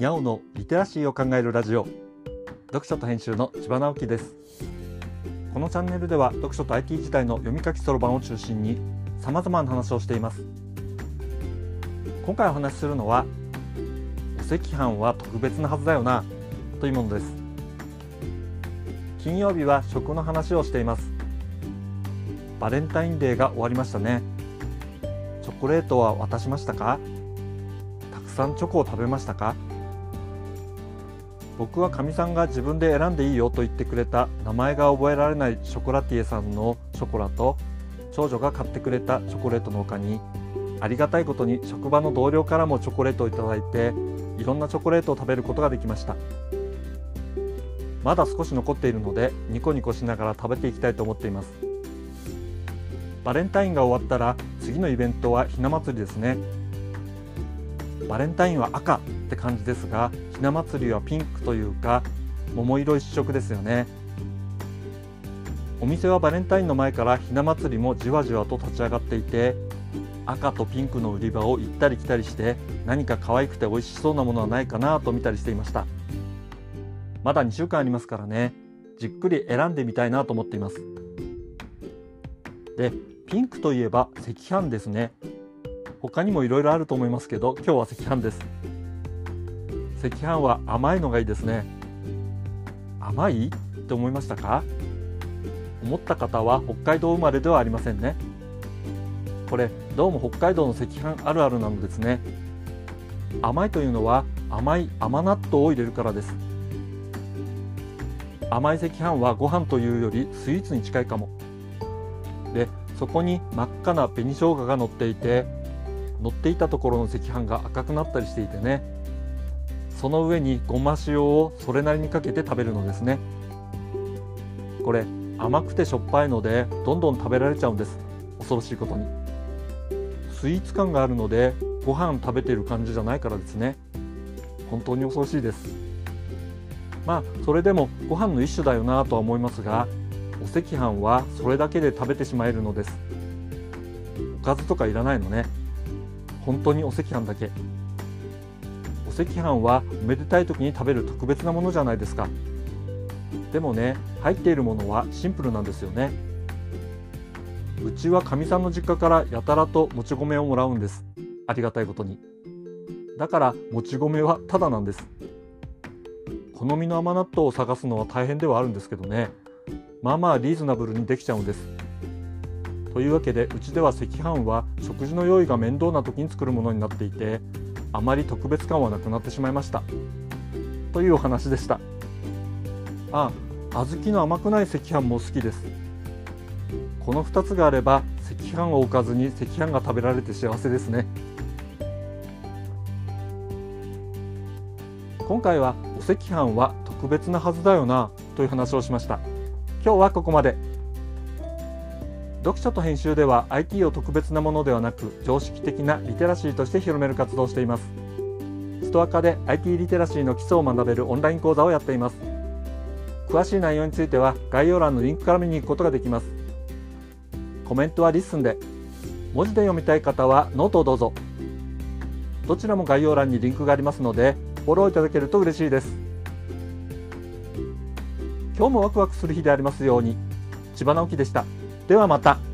にゃおのリテラシーを考えるラジオ。読書と編集の千葉直樹です。このチャンネルでは読書と IT 時代の読み書きそろばんを中心に様々な話をしています。今回お話しするのはお赤飯は特別なはずだよなというものです。金曜日は食の話をしています。バレンタインデーが終わりましたね。チョコレートは渡しましたか？たくさんチョコを食べましたか？僕はかみさんが自分で選んでいいよと言ってくれた名前が覚えられないショコラティエさんのショコラと長女が買ってくれたチョコレートの他にありがたいことに職場の同僚からもチョコレートをいいていろんなチョコレートを食べることができました。まだ少し残っているのでニコニコしながら食べていきたいと思っています。バレンタインが終わったら次のイベントはひな祭りですね。バレンタインは赤って感じですがひな祭りはピンクというか桃色一色ですよね。お店はバレンタインの前からひな祭りもじわじわと立ち上がっていて赤とピンクの売り場を行ったり来たりして何か可愛くて美味しそうなものはないかなと見たりしていました。まだ2週間ありますからね。じっくり選んでみたいなと思っています。でピンクといえば赤飯ですね。他にもいろいろあると思いますけど今日は赤飯です。赤飯は甘いのがいいですね。甘いって思いましたか？思った方は北海道生まれではありませんね。これどうも北海道の赤飯あるあるなのですね。甘いというのは甘い甘納豆を入れるからです。甘い赤飯はご飯というよりスイーツに近いかも。でそこに真っ赤な紅生姜が乗っていて乗っていたところの赤飯が赤くなったりしていてね。その上にごま塩をそれなりにかけて食べるのですね。これ甘くてしょっぱいのでどんどん食べられちゃうんです。恐ろしいことに。スイーツ感があるのでご飯食べている感じじゃないからですね。本当に恐ろしいです。まあそれでもご飯の一種だよなとは思いますがお赤飯はそれだけで食べてしまえるのです。おかずとかいらないのね。本当にお赤飯だけ。お赤飯はおめでたい時に食べる特別なものじゃないですか。でもね入っているものはシンプルなんですよね。うちはかみさんの実家からやたらともち米をもらうんです。ありがたいことに。だからもち米はただなんです。好みの甘納豆を探すのは大変ではあるんですけどね。まあまあリーズナブルにできちゃうんです。というわけでうちでは赤飯は食事の用意が面倒な時に作るものになっていてあまり特別感はなくなってしまいました。というお話でした。あ小豆の甘くない赤飯も好きです。この2つがあれば赤飯を置かずに赤飯が食べられて幸せですね。今回はお赤飯は特別なはずだよなという話をしました。今日はここまで。読書と編集では IT を特別なものではなく常識的なリテラシーとして広める活動をしています。ストア化で IT リテラシーの基礎を学べるオンライン講座をやっています。詳しい内容については概要欄のリンクから見に行くことができます。コメントは LISTEN で。文字で読みたい方はノートをどうぞ。どちらも概要欄にリンクがありますのでフォローいただけると嬉しいです。今日もワクワクする日でありますように。千葉直樹でした。ではまた。